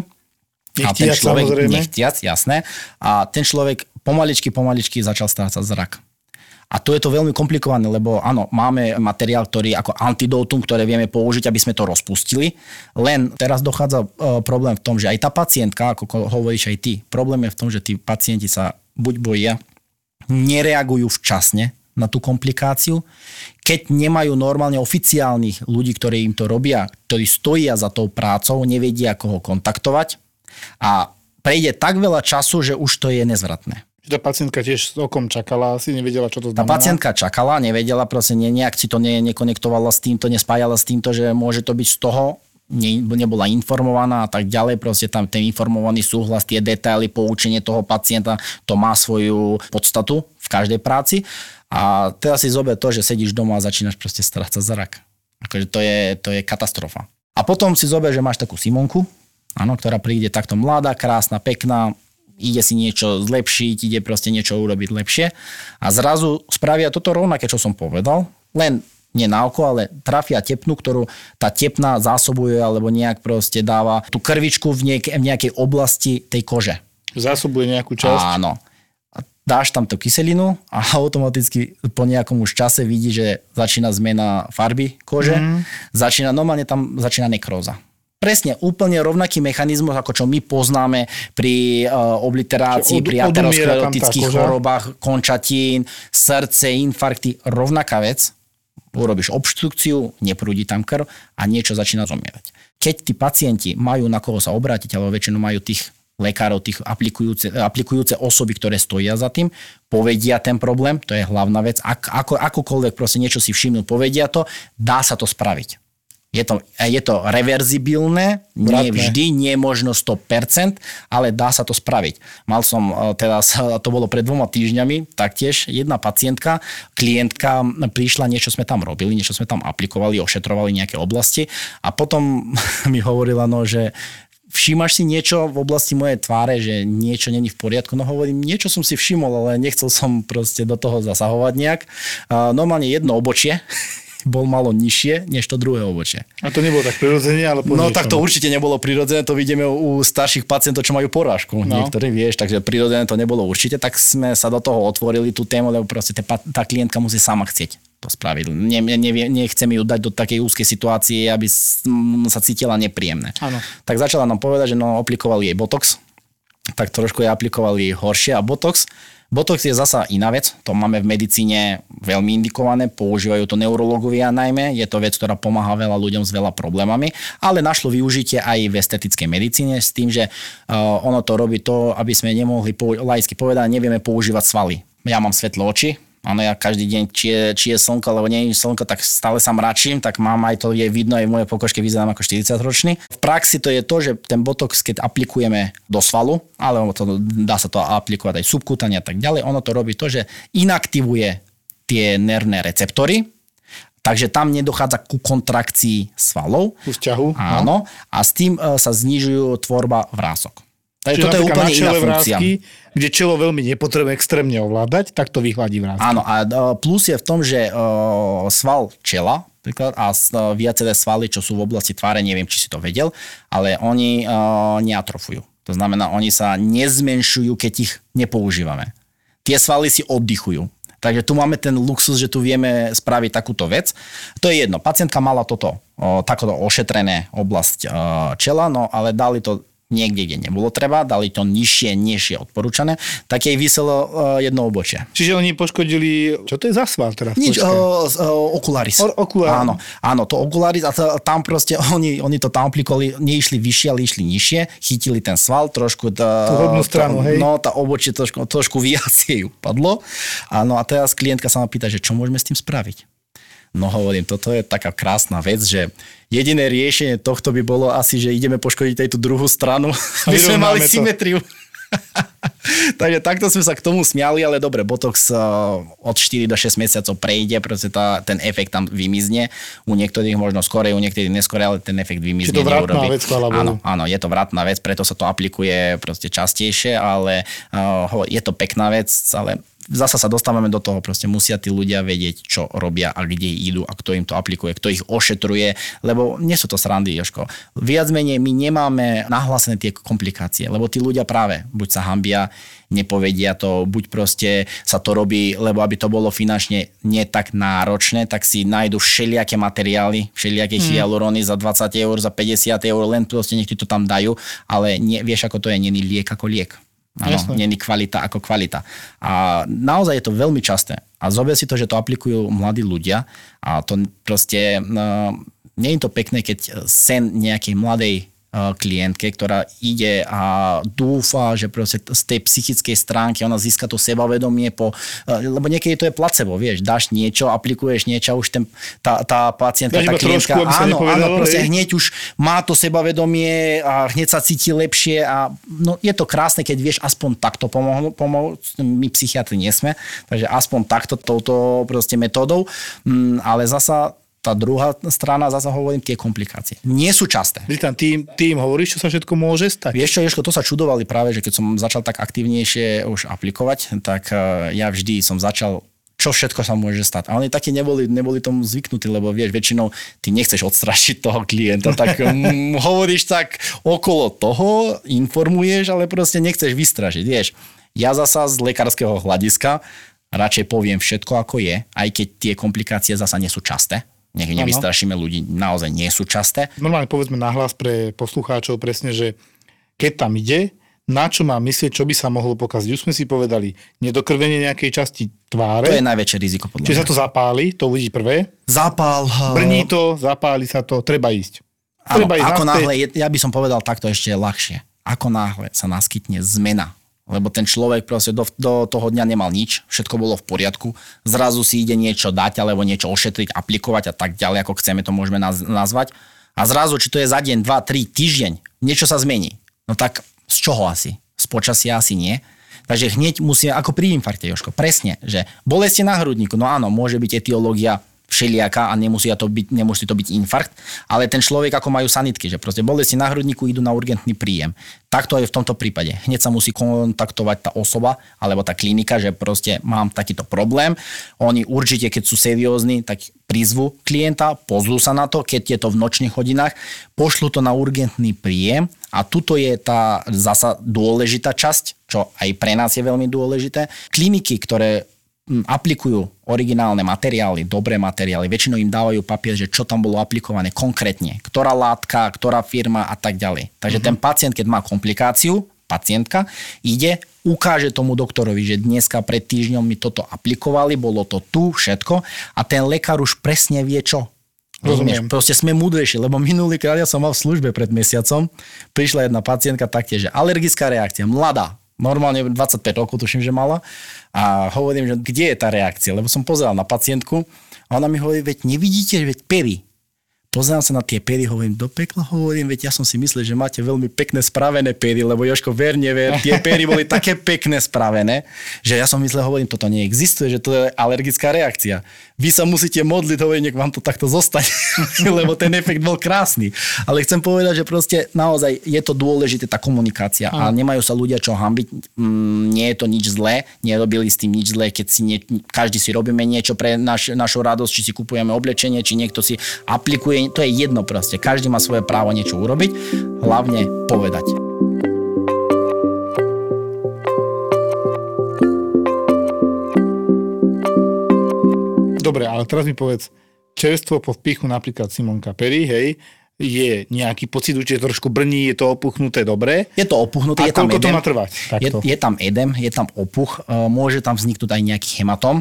a ten Nechtiac, človek, samozrejme. nechtiac, jasné. A ten človek pomaličky, pomaličky začal strácať zrak. A tu je to veľmi komplikované, lebo áno, máme materiál, ktorý ako antidotum, ktoré vieme použiť, aby sme to rozpustili. Len teraz dochádza e, problém v tom, že aj tá pacientka, ako ko- hovoríš aj ty, problém je v tom, že tí pacienti sa buď boja, nereagujú včasne na tú komplikáciu, keď nemajú normálne oficiálnych ľudí, ktorí im to robia, ktorí stoja za tou prácou, nevedia, koho kontaktovať a prejde tak veľa času, že už to je nezvratné. Že tá pacientka tiež s okom čakala, asi nevedela, čo to Tá znamená. pacientka čakala, nevedela, proste ne, nejak si to ne, nekonektovala s týmto, nespájala s týmto, že môže to byť z toho, ne, nebola informovaná a tak ďalej, proste tam ten informovaný súhlas, tie detaily, poučenie toho pacienta, to má svoju podstatu v každej práci. A teraz si zober to, že sedíš doma a začínaš proste strácať zrak. Akože to je, to je katastrofa. A potom si zober, že máš takú Simonku, áno, ktorá príde takto mladá, krásna, pekná, ide si niečo zlepšiť, ide proste niečo urobiť lepšie a zrazu spravia toto rovnaké, čo som povedal, len nie na oko, ale trafia tepnu, ktorú tá tepna zásobuje alebo nejak proste dáva tú krvičku v, niek- v nejakej oblasti tej kože. Zásobuje nejakú časť. Áno. Dáš tam tú kyselinu a automaticky po nejakom už čase vidí, že začína zmena farby kože, mm. začína, normálne tam začína nekróza. Presne, úplne rovnaký mechanizmus, ako čo my poznáme pri uh, obliterácii, od- pri aterosklerotických chorobách, končatín, srdce, infarkty, rovnaká vec. Urobíš obštrukciu, neprúdi tam krv a niečo začína zomierať. Keď tí pacienti majú na koho sa obrátiť, alebo väčšinou majú tých lekárov, tých aplikujúce, aplikujúce osoby, ktoré stoja za tým, povedia ten problém, to je hlavná vec. Ak, ako, akokoľvek proste niečo si všimnú, povedia to, dá sa to spraviť. Je to, je to reverzibilné, nie vždy, nie možno 100%, ale dá sa to spraviť. Mal som e, teraz, to bolo pred dvoma týždňami, taktiež jedna pacientka, klientka prišla, niečo sme tam robili, niečo sme tam aplikovali, ošetrovali nejaké oblasti a potom mi hovorila, no, že všímaš si niečo v oblasti mojej tváre, že niečo není v poriadku? No hovorím, niečo som si všimol, ale nechcel som proste do toho zasahovať nejak. A normálne jedno obočie bol malo nižšie, než to druhé obočie. A to nebolo tak prirodzene, ale po No niečom. tak to určite nebolo prirodzené, to vidíme u starších pacientov, čo majú porážku. No. Niektorí vieš, takže prirodzené to nebolo určite, tak sme sa do toho otvorili tú tému, lebo proste tá, klientka musí sama chcieť to spraviť. Ne, ne, nechceme ju dať do takej úzkej situácie, aby sa cítila nepríjemne. Áno. Tak začala nám povedať, že no, aplikovali jej Botox, tak trošku jej aplikovali horšie a Botox. Botox je zasa iná vec, to máme v medicíne veľmi indikované, používajú to neurologovia najmä, je to vec, ktorá pomáha veľa ľuďom s veľa problémami, ale našlo využitie aj v estetickej medicíne s tým, že uh, ono to robí to, aby sme nemohli, laicky povedať, nevieme používať svaly. Ja mám svetlé oči, Áno, ja každý deň, či je, či je slnko, alebo nie je slnko, tak stále sa mračím, tak mám aj to, je vidno, aj v mojej pokožke vyzerám ako 40 ročný. V praxi to je to, že ten botox, keď aplikujeme do svalu, alebo to, dá sa to aplikovať aj subkutane a tak ďalej, ono to robí to, že inaktivuje tie nervné receptory, takže tam nedochádza ku kontrakcii svalov. Ku vzťahu. Áno, a s tým e, sa znižujú tvorba vrások. Čiže toto je úplne iná funkcia. vrásky, kde čelo veľmi nepotrebuje extrémne ovládať, tak to vyhladí vrásky. Áno, a e, plus je v tom, že uh, sval čela príklad, a uh, viaceré svaly, čo sú v oblasti tváre, neviem, či si to vedel, ale oni uh, neatrofujú. To znamená, oni sa nezmenšujú, keď ich nepoužívame. Tie svaly si oddychujú. Takže tu máme ten luxus, že tu vieme spraviť takúto vec. To je jedno. Pacientka mala toto, o, takoto ošetrené oblasť o, čela, no ale dali to niekde, kde nebolo treba, dali to nižšie, než je odporúčané, tak jej vyselo o, jedno obočie. Čiže oni poškodili, čo to je za sval teraz? Nič, o, o, okularis. Or- okular. Áno, áno, to okularis a to, tam proste oni, oni to tam aplikovali, neišli vyššie, ale išli nižšie, chytili ten sval, trošku... Tá, Tú hornú stranu, hej. No, tá obočie trošku, trošku viacej ju padlo. Áno, a teraz klientka sa ma pýta, že čo môžeme s tým spraviť? No hovorím, toto je taká krásna vec, že jediné riešenie tohto by bolo asi, že ideme poškodiť tú druhú stranu, aby sme mali to. symetriu. Takže takto sme sa k tomu smiali, ale dobre, Botox uh, od 4 do 6 mesiacov prejde, proste tá, ten efekt tam vymizne. U niektorých možno skore, u niektorých neskore, ale ten efekt vymizne. Čiže to vratná vec. Áno, áno, je to vratná vec, preto sa to aplikuje proste častejšie, ale uh, je to pekná vec, ale zasa sa dostávame do toho, proste musia tí ľudia vedieť, čo robia a kde idú a kto im to aplikuje, kto ich ošetruje, lebo nie sú to srandy, Joško. Viac menej my nemáme nahlásené tie komplikácie, lebo tí ľudia práve buď sa hambia, nepovedia to, buď proste sa to robí, lebo aby to bolo finančne nie tak náročné, tak si nájdu všelijaké materiály, všelijaké mm. hyaluróny za 20 eur, za 50 eur, len proste nech ti to tam dajú, ale nie, vieš ako to je, není liek ako liek. Áno, není kvalita ako kvalita. A naozaj je to veľmi časté. A zober si to, že to aplikujú mladí ľudia a to proste, no, nie je to pekné, keď sen nejakej mladej klientke, ktorá ide a dúfa, že proste z tej psychickej stránky ona získa to sebavedomie po, uh, lebo niekedy to je placebo, vieš, dáš niečo, aplikuješ niečo a už ten, tá, tá pacientka, Dáš tá klientka, trošku, áno, áno, proste hej? hneď už má to sebavedomie a hneď sa cíti lepšie a no, je to krásne, keď vieš aspoň takto pomôcť, pomôcť. my psychiatri nie sme, takže aspoň takto touto proste metódou, Mm, ale zasa tá druhá strana, zasa hovorím, tie komplikácie. Nie sú časté. Vždy tam tým, tým hovoríš, čo sa všetko môže stať. Vieš čo, Ješko, to sa čudovali práve, že keď som začal tak aktivnejšie už aplikovať, tak eh, ja vždy som začal čo všetko sa môže stať. A oni takí neboli, neboli tomu zvyknutí, lebo vieš, väčšinou ty nechceš odstrašiť toho klienta, tak mm, hovoríš tak okolo toho, informuješ, ale proste nechceš vystrašiť, vieš. Ja zasa z lekárskeho hľadiska radšej poviem všetko, ako je, aj keď tie komplikácie zasa nie sú časté. Nech nevystrašíme ľudí, naozaj nie sú časté. Normálne povedzme nahlas pre poslucháčov presne, že keď tam ide, na čo má myslieť, čo by sa mohlo pokaziť. Už sme si povedali, nedokrvenie nejakej časti tváre, To je najväčšie riziko podľa čiže mňa. sa to zapáli, to uvidí prvé, Zápal. brní to, zapáli sa to, treba ísť. Áno, Treba ísť ako náhle, ja by som povedal takto ešte ľahšie. Ako náhle sa naskytne zmena lebo ten človek proste do, do toho dňa nemal nič, všetko bolo v poriadku, zrazu si ide niečo dať alebo niečo ošetriť, aplikovať a tak ďalej, ako chceme to môžeme naz- nazvať. A zrazu, či to je za deň, dva, tri, týždeň, niečo sa zmení. No tak z čoho asi? Z počasia asi nie. Takže hneď musí, ako pri infarkte, Joško, presne, že bolesti na hrudníku, no áno, môže byť etiológia všelijaká a nemusí to, byť, nemusí to byť infarkt, ale ten človek ako majú sanitky, že proste bolesti na hrudníku idú na urgentný príjem. Takto je v tomto prípade. Hneď sa musí kontaktovať tá osoba alebo tá klinika, že proste mám takýto problém. Oni určite, keď sú seriózni, tak prizvu klienta, pozrú sa na to, keď je to v nočných hodinách, pošlu to na urgentný príjem a tuto je tá zasa dôležitá časť, čo aj pre nás je veľmi dôležité. Kliniky, ktoré aplikujú originálne materiály, dobré materiály, väčšinou im dávajú papier, že čo tam bolo aplikované konkrétne, ktorá látka, ktorá firma a tak ďalej. Takže mm-hmm. ten pacient, keď má komplikáciu, pacientka, ide, ukáže tomu doktorovi, že dneska pred týždňom mi toto aplikovali, bolo to tu, všetko a ten lekár už presne vie čo. Rozumieš? Proste sme múdrejší, lebo minulý krát ja som mal v službe pred mesiacom, prišla jedna pacientka taktiež, že alergická reakcia, mladá, normálne 25 rokov tuším, že mala. A hovorím, že kde je tá reakcia, lebo som pozeral na pacientku a ona mi hovorí, veď nevidíte, veď pery pozerám sa na tie pery, hovorím, do pekla hovorím, veď ja som si myslel, že máte veľmi pekné spravené pery, lebo Joško, ver, tie pery boli také pekné spravené, že ja som myslel, hovorím, toto neexistuje, že to je alergická reakcia. Vy sa musíte modliť, hovorím, nech vám to takto zostane, lebo ten efekt bol krásny. Ale chcem povedať, že proste naozaj je to dôležité, tá komunikácia a nemajú sa ľudia čo hambiť, mm, nie je to nič zlé, nerobili s tým nič zlé, keď si nie, každý si robíme niečo pre naš, našu radosť, či si kupujeme oblečenie, či niekto si aplikuje to je jedno proste. Každý má svoje právo niečo urobiť, hlavne povedať. Dobre, ale teraz mi povedz, čerstvo po vpichu napríklad Simonka Perry, hej, je nejaký pocit, že trošku brní, je to opuchnuté dobre. Je to opuchnuté, a je tam edem. to má trvať? Je, je tam edem, je tam opuch, e, môže tam vzniknúť aj nejaký hematom,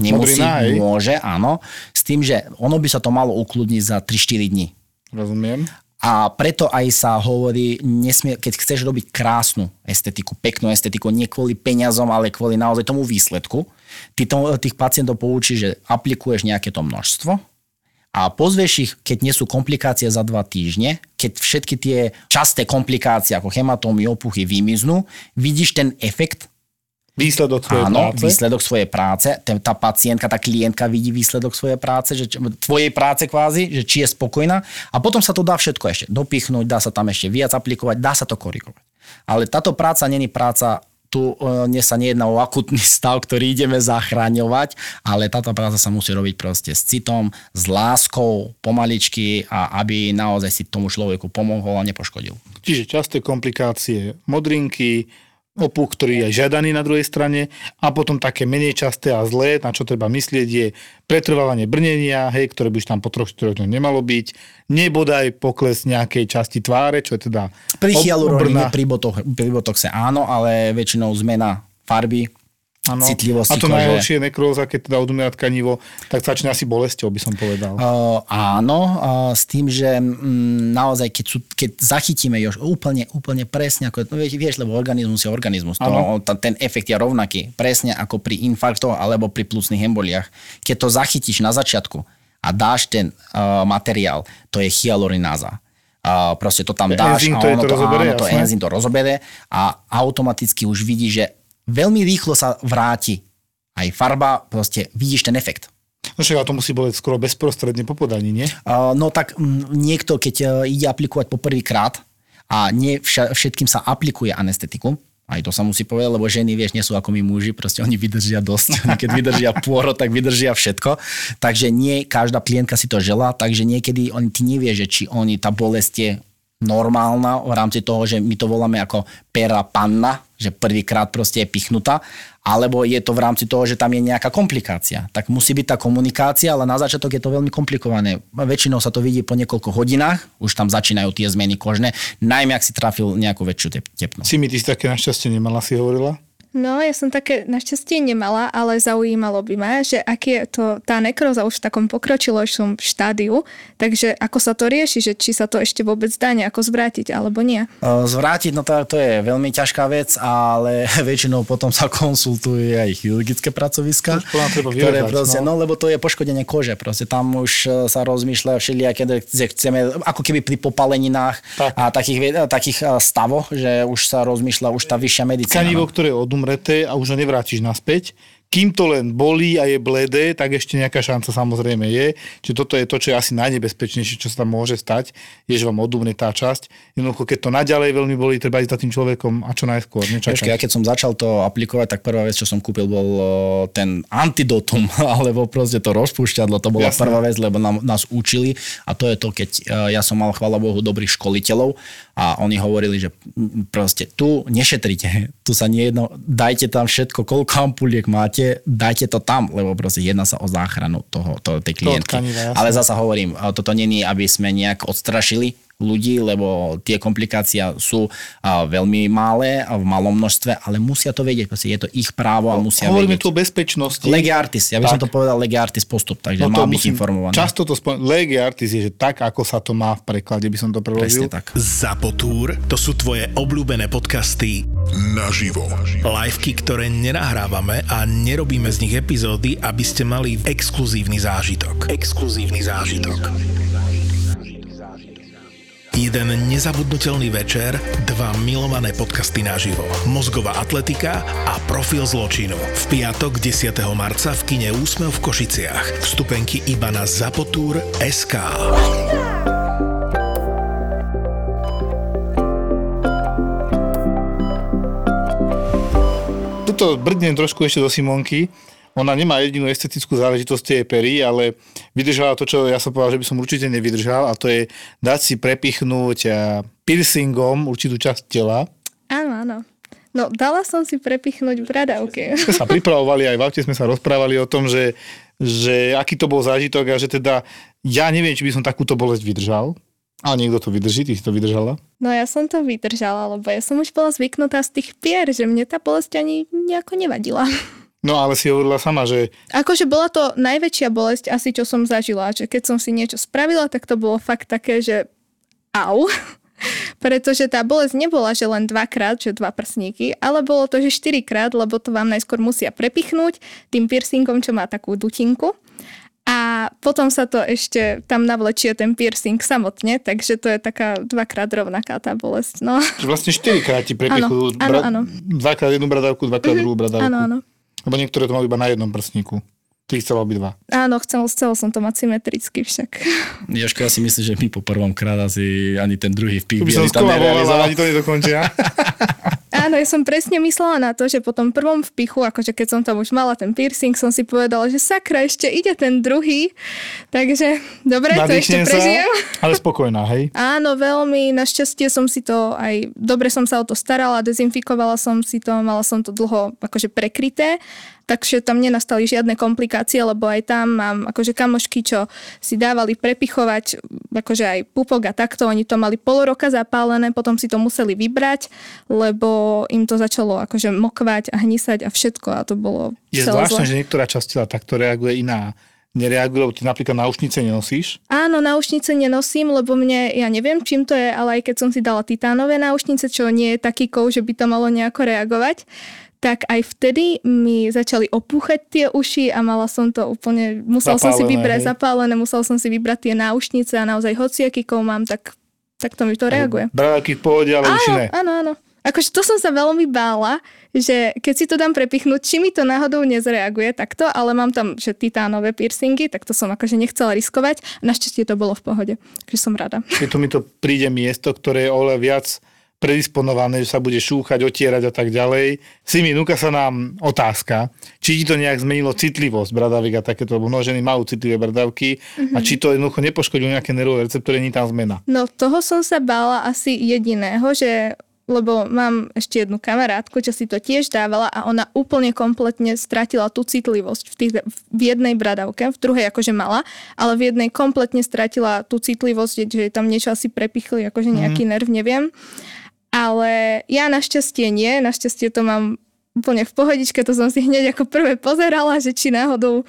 Nemusí, Modrina, môže, áno. S tým, že ono by sa to malo ukludniť za 3-4 dní. Rozumiem. A preto aj sa hovorí, nesmie, keď chceš robiť krásnu estetiku, peknú estetiku, nie kvôli peniazom, ale kvôli naozaj tomu výsledku, ty to, tých pacientov poučí, že aplikuješ nejaké to množstvo a pozvieš ich, keď nie sú komplikácie za dva týždne, keď všetky tie časté komplikácie ako hematómy, opuchy vymiznú, vidíš ten efekt Výsledok svojej Áno, práce. výsledok svojej práce. Tá pacientka, tá klientka vidí výsledok svojej práce, že, tvojej práce kvázi, že či je spokojná. A potom sa to dá všetko ešte dopichnúť, dá sa tam ešte viac aplikovať, dá sa to korigovať. Ale táto práca není práca tu dnes sa nejedná o akutný stav, ktorý ideme zachráňovať, ale táto práca sa musí robiť proste s citom, s láskou, pomaličky a aby naozaj si tomu človeku pomohol a nepoškodil. Čiže časté komplikácie modrinky, opuch, ktorý je žiadaný na druhej strane a potom také menej časté a zlé, na čo treba myslieť, je pretrvávanie brnenia, hej, ktoré by už tam po troch, štyroch nemalo byť, nebodaj pokles nejakej časti tváre, čo je teda Pri hyaluróne, pri, pri botoxe áno, ale väčšinou zmena farby ano. citlivosti A to najhoršie je nekróza, keď teda odumiera tkanivo, tak začne asi bolesťou, by som povedal. Uh, áno, uh, s tým, že um, naozaj, keď, sú, keď zachytíme už úplne, úplne presne, ako, no vieš, lebo organizmus je organizmus, to, to, ten efekt je rovnaký, presne ako pri infarktoch alebo pri plúcnych emboliách. Keď to zachytíš na začiatku a dáš ten uh, materiál, to je hyalurináza. Uh, proste to tam dáš enzym to a ono to, to, rozobere, áno, to enzym to rozobere a automaticky už vidí, že veľmi rýchlo sa vráti. Aj farba, proste vidíš ten efekt. No však to musí boleť skoro bezprostredne po podaní, nie? Uh, no tak m, niekto, keď uh, ide aplikovať po prvýkrát a nie vša, všetkým sa aplikuje anestetiku, aj to sa musí povedať, lebo ženy, vieš, nie sú ako my muži, proste oni vydržia dosť. Keď vydržia pôro, tak vydržia všetko. Takže nie každá klientka si to žela, takže niekedy oni, ty nevie, že či oni, tá bolesť je normálna v rámci toho, že my to voláme ako pera panna, že prvýkrát proste je pichnutá, alebo je to v rámci toho, že tam je nejaká komplikácia. Tak musí byť tá komunikácia, ale na začiatok je to veľmi komplikované. Väčšinou sa to vidí po niekoľko hodinách, už tam začínajú tie zmeny kožné, najmä ak si trafil nejakú väčšiu tepnosť. Si mi ty také našťastie nemala, si hovorila? No, ja som také našťastie nemala, ale zaujímalo by ma, že ak je to tá nekroza už v takom pokročilejšom štádiu, takže ako sa to rieši, že či sa to ešte vôbec dá nejako zvrátiť alebo nie? Zvrátiť, no to, to je veľmi ťažká vec, ale väčšinou potom sa konsultuje aj chirurgické pracoviska, ktoré proste, no. no lebo to je poškodenie kože, proste tam už e, sa rozmýšľa všelijaké, že chceme, ako keby pri popaleninách tak. a takých, takých e, stavoch, že už sa rozmýšľa už tá vyššia medicína. Tkanivo, no. ktoré odum umreté a už ho nevrátiš naspäť kým to len bolí a je bledé, tak ešte nejaká šanca samozrejme je. Čiže toto je to, čo je asi najnebezpečnejšie, čo sa tam môže stať, je, že vám odúmne tá časť. Jednoducho, keď to naďalej veľmi bolí, treba ísť za tým človekom a čo najskôr. Ešte, ja keď som začal to aplikovať, tak prvá vec, čo som kúpil, bol ten antidotum, alebo proste to rozpúšťadlo, to bola Jasne. prvá vec, lebo nám, nás učili a to je to, keď ja som mal, chvála Bohu, dobrých školiteľov a oni hovorili, že proste tu nešetrite, tu sa nejedno, dajte tam všetko, koľko ampuliek máte, proste dajte to tam, lebo proste jedná sa o záchranu toho, toho tej klientky. Ale zasa hovorím, toto není, aby sme nejak odstrašili ľudí, lebo tie komplikácie sú veľmi malé a v malom množstve, ale musia to vedieť, proste je to ich právo a musia Hovoríme vedieť. tu o bezpečnosti. Lege artis, ja by tak. som to povedal lege artis postup, takže no má byť informovaný. Často to spomínam, lege artis je, že tak, ako sa to má v preklade, by som to preložil. Presne tak. Zapotúr, to sú tvoje obľúbené podcasty naživo. Liveky, ktoré nenahrávame a nerobíme z nich epizódy, aby ste mali exkluzívny zážitok. Exkluzívny zážitok. Jeden nezabudnutelný večer, dva milované podcasty naživo. Mozgová atletika a profil zločinu. V piatok 10. marca v kine Úsmev v Košiciach. Vstupenky iba na Zapotúr SK. Tuto brdnem trošku ešte do Simonky ona nemá jedinú estetickú záležitosť tej pery, ale vydržala to, čo ja som povedal, že by som určite nevydržal a to je dať si prepichnúť piercingom určitú časť tela. Áno, áno. No, dala som si prepichnúť bradavky. Sme sa pripravovali, aj v aute sme sa rozprávali o tom, že, že aký to bol zážitok a že teda ja neviem, či by som takúto bolesť vydržal. A niekto to vydrží, ty si to vydržala? No ja som to vydržala, lebo ja som už bola zvyknutá z tých pier, že mne tá bolesť ani nejako nevadila. No ale si hovorila sama, že... Akože bola to najväčšia bolesť asi, čo som zažila. Že keď som si niečo spravila, tak to bolo fakt také, že au. Pretože tá bolesť nebola, že len dvakrát, že dva prsníky, ale bolo to, že štyrikrát, lebo to vám najskôr musia prepichnúť tým piercingom, čo má takú dutinku. A potom sa to ešte tam navlečie ten piercing samotne, takže to je taká dvakrát rovnaká tá bolesť. No. Vlastne štyrikrát ti prepichujú. Áno, bra- áno. Dvakrát jednu bradavku, dvakrát mm-hmm. druhú bradavku. Áno, áno. Lebo niektoré to majú iba na jednom prstníku. Ty chcel obidva. Áno, chcel, chcel som to mať symetricky však. Jožko, ja si myslím, že my po prvom krát asi ani ten druhý v píbi ani tam ani to nedokončia. Áno, ja som presne myslela na to, že po tom prvom vpichu, akože keď som tam už mala ten piercing, som si povedala, že sakra, ešte ide ten druhý. Takže dobre, to ešte prežijem. ale spokojná, hej? Áno, veľmi. Našťastie som si to aj, dobre som sa o to starala, dezinfikovala som si to, mala som to dlho akože prekryté takže tam nenastali žiadne komplikácie, lebo aj tam mám akože kamošky, čo si dávali prepichovať akože aj pupok a takto, oni to mali pol roka zapálené, potom si to museli vybrať, lebo im to začalo akože mokvať a hnisať a všetko a to bolo Je zvláštne, že niektorá časť tela takto reaguje iná. Nereaguje, lebo ty napríklad náušnice nenosíš? Áno, náušnice nenosím, lebo mne, ja neviem, čím to je, ale aj keď som si dala titánové náušnice, čo nie je taký kov, že by to malo nejako reagovať, tak aj vtedy mi začali opúchať tie uši a mala som to úplne, musel zapálené, som si vybrať hej. zapálené, musel som si vybrať tie náušnice a naozaj hociaký kov mám, tak, tak to mi to reaguje. Bráky v pohode, ale áno, uši ne. Áno, áno. Akože to som sa veľmi bála, že keď si to dám prepichnúť, či mi to náhodou nezreaguje takto, ale mám tam že titánové piercingy, tak to som akože nechcela riskovať. Našťastie to bolo v pohode, takže som rada. Je to mi to príde miesto, ktoré je oveľa viac predisponované, že sa bude šúchať, otierať a tak ďalej. Simi, núka sa nám otázka, či ti to nejak zmenilo citlivosť bradavik a takéto, lebo mnoho ženy majú citlivé bradavky mm-hmm. a mhm. či to jednoducho nepoškodilo nejaké nervové receptory, nie tam zmena. No toho som sa bála asi jediného, že lebo mám ešte jednu kamarátku, čo si to tiež dávala a ona úplne kompletne stratila tú citlivosť v, tých, v jednej bradavke, v druhej akože mala, ale v jednej kompletne stratila tú citlivosť, že tam niečo asi prepichli, akože nejaký mm. nerv, neviem. Ale ja našťastie nie, našťastie to mám úplne v pohodičke, to som si hneď ako prvé pozerala, že či náhodou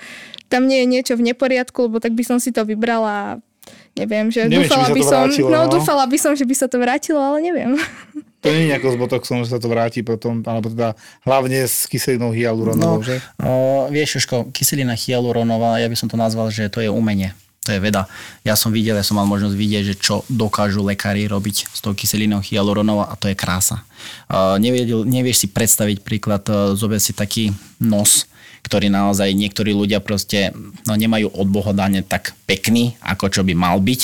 tam nie je niečo v neporiadku, lebo tak by som si to vybrala neviem, že Neviem, by dúfala by to som, vrátilo, no, no. dúfala by som, že by sa to vrátilo, ale neviem. To nie je ako s botoxom, že sa to vráti potom, alebo teda hlavne s kyselinou hyaluronovou, No, že? o, vieš, Jožko, kyselina hyaluronová, ja by som to nazval, že to je umenie. To je veda. Ja som videl, ja som mal možnosť vidieť, že čo dokážu lekári robiť s tou kyselinou hyaluronovou a to je krása. Uh, nevieš si predstaviť príklad, uh, zober si taký nos, ktorý naozaj niektorí ľudia proste no, nemajú od Boha tak pekný, ako čo by mal byť.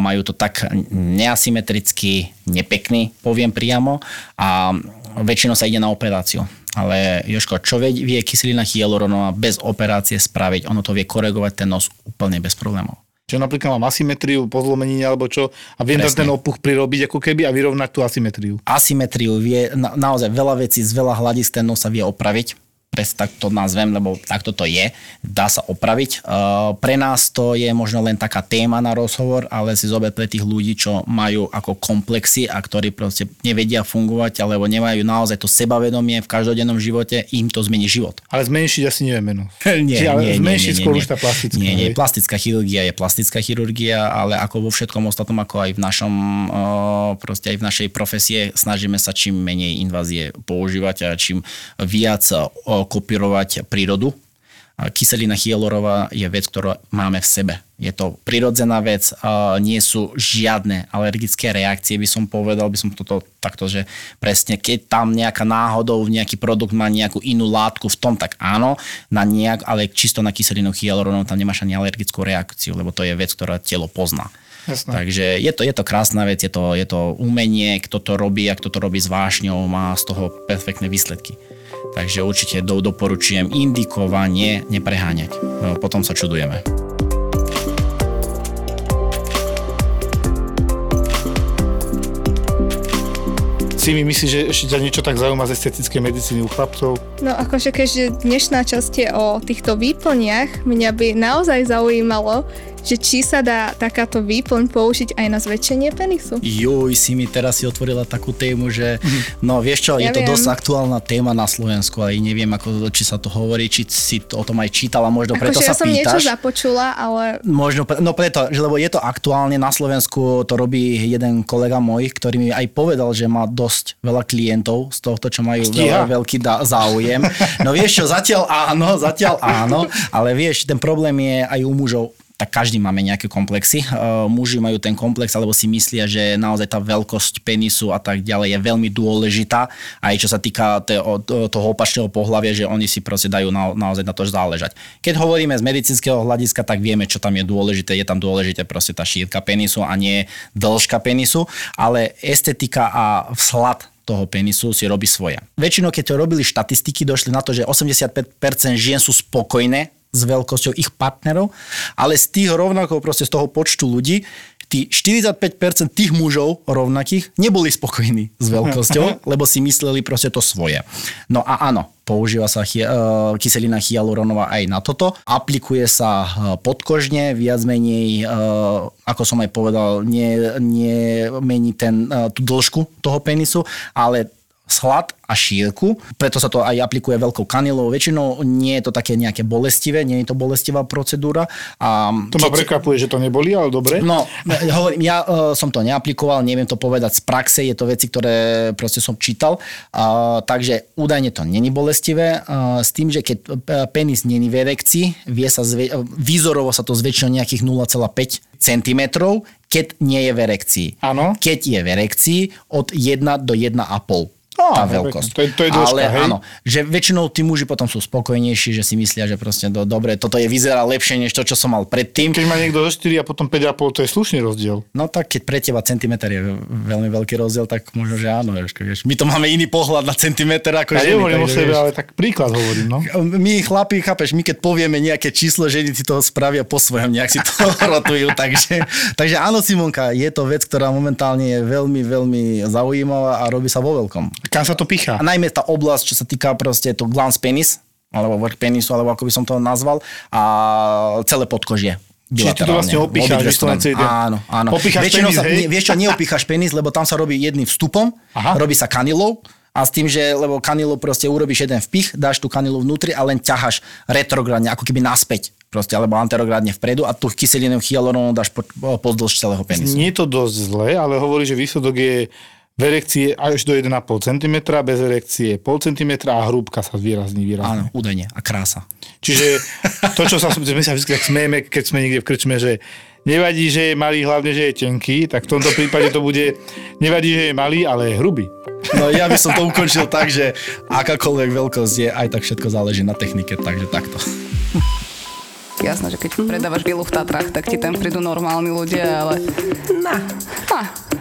Majú to tak neasymetricky, nepekný, poviem priamo. A väčšinou sa ide na operáciu. Ale Joško, čo vie, vie kyselina hyaluronová bez operácie spraviť? Ono to vie koregovať ten nos úplne bez problémov. Čo napríklad mám asymetriu, pozlomenenie alebo čo a viem Presne. ten opuch prirobiť ako keby a vyrovnať tú asymetriu. Asymetriu vie, na, naozaj veľa vecí z veľa hľadisk ten nos sa vie opraviť. Presne tak to nazvem, lebo takto to je. Dá sa opraviť. Pre nás to je možno len taká téma na rozhovor, ale si zober pre tých ľudí, čo majú ako komplexy a ktorí proste nevedia fungovať, alebo nemajú naozaj to sebavedomie v každodennom živote, im to zmení život. Ale zmenšiť asi nevieme. No. Nie, Či, ale nie, zmenšiť nie, skôr nie, už tá plastická. Nie, nie, plastická chirurgia je plastická chirurgia, ale ako vo všetkom ostatnom, ako aj v našom, proste aj v našej profesie, snažíme sa čím menej invázie používať a čím viac o, kopírovať prírodu. Kyselina hyalurová je vec, ktorú máme v sebe. Je to prirodzená vec, nie sú žiadne alergické reakcie, by som povedal, by som toto takto, že presne keď tam nejaká náhodou nejaký produkt má nejakú inú látku v tom, tak áno, na nejak, ale čisto na kyselinu hyaluronovú tam nemáš ani alergickú reakciu, lebo to je vec, ktorá telo pozná. Jasné. Takže je to, je to krásna vec, je to, je to umenie, kto to robí a kto to robí s vášňou, má z toho perfektné výsledky. Takže určite do, doporučujem indikovanie, nepreháňať. No, Potom sa čudujeme. Si mi myslíš, že ešte ťa niečo tak zaujíma z estetickej medicíny u chlapcov? No akože keďže dnešná časť je o týchto výplniach, mňa by naozaj zaujímalo, že či sa dá takáto výplň použiť aj na zväčšenie penisu. Juj, si mi teraz si otvorila takú tému, že no vieš čo, je Ja to viem. dosť aktuálna téma na Slovensku, ale neviem, ako, či sa to hovorí, či si to, o tom aj čítala, možno preto Akože sa ja som niečo pýtaš. započula, ale Možno, pre- no preto, že lebo je to aktuálne na Slovensku, to robí jeden kolega môj, ktorý mi aj povedal, že má dosť veľa klientov z tohto, čo majú Stíha. veľa, veľký da- záujem. No vieš čo, zatiaľ áno, zatiaľ áno, ale vieš, ten problém je aj u mužov, tak každý máme nejaké komplexy. Uh, muži majú ten komplex, alebo si myslia, že naozaj tá veľkosť penisu a tak ďalej je veľmi dôležitá. Aj čo sa týka toho opačného pohľavia, že oni si proste dajú na, naozaj na to záležať. Keď hovoríme z medicínskeho hľadiska, tak vieme, čo tam je dôležité. Je tam dôležité proste tá šírka penisu a nie dĺžka penisu, ale estetika a vzhľad toho penisu si robí svoje. Väčšinou, keď to robili štatistiky, došli na to, že 85% žien sú spokojné s veľkosťou ich partnerov, ale z tých rovnako proste z toho počtu ľudí, tí 45% tých mužov rovnakých neboli spokojní s veľkosťou, lebo si mysleli proste to svoje. No a áno, používa sa hy, uh, kyselina hyaluronová aj na toto. Aplikuje sa uh, podkožne, viac menej, uh, ako som aj povedal, nie, nie mení ten, tú dĺžku toho penisu, ale slad a šírku, preto sa to aj aplikuje veľkou kanilou. Väčšinou nie je to také nejaké bolestivé, nie je to bolestivá procedúra. A To ma prekvapuje, že to neboli, ale dobre. No, hovorím, ja uh, som to neaplikoval, neviem to povedať z praxe, je to veci, ktoré proste som čítal, uh, takže údajne to není bolestivé, uh, s tým, že keď uh, penis není v erekcii, vie sa zve- výzorovo sa to zväčšia nejakých 0,5 cm, keď nie je v erekcii. Áno. Keď je v erekcii, od 1 do 1,5 tá Á, veľkosť. to je- to je dĺžka, Ale hej? áno, že väčšinou tí muži potom sú spokojnejší, že si myslia, že proste do, dobre, toto je vyzerá lepšie než to, čo som mal predtým. Keď má niekto zo 4 a potom 5,5, to je slušný rozdiel. No tak keď pre teba centimeter je veľmi veľký rozdiel, tak možno, že áno. Vieš. My to máme iný pohľad na centimeter ako Ja nehovorím o sebe, ale tak príklad hovorím, no. My chlapi, chápeš, my keď povieme nejaké číslo, ženy si to spravia po svojom, nejak si to rotujú. Takže, takže áno, Simonka, je to vec, ktorá momentálne je veľmi, veľmi zaujímavá a robí sa vo veľkom. Kam sa to pichá? A najmä tá oblasť, čo sa týka proste to glans penis, alebo vrch penisu, alebo ako by som to nazval, a celé podkožie. Čiže ty to vlastne opícháš, vyslovene Áno, áno. Opíchaš Väčšinou penis, sa, hej? vieš čo, neopíchaš penis, lebo tam sa robí jedným vstupom, Aha. robí sa kanilou A s tým, že lebo kanilu proste urobíš jeden vpich, dáš tú kanilu vnútri a len ťaháš retrogradne, ako keby naspäť proste, alebo anterogradne vpredu a tú kyselinu hyalurónu dáš po, pozdĺž celého penisu. Nie je to dosť zle, ale hovorí, že výsledok je v erekcie až do 1,5 cm, bez erekcie 0,5 cm a hrúbka sa výrazní výrazne. Áno, údajne. A krása. Čiže to, čo sa, sme sa vždy tak smejeme, keď sme niekde v krčme, že nevadí, že je malý, hlavne, že je tenký, tak v tomto prípade to bude, nevadí, že je malý, ale je hrubý. No ja by som to ukončil tak, že akákoľvek veľkosť je, aj tak všetko záleží na technike, takže takto. Jasné, že keď predávaš vilu v Tatrách, tak ti tam prídu normálni ľudia, ale... Na. Ha,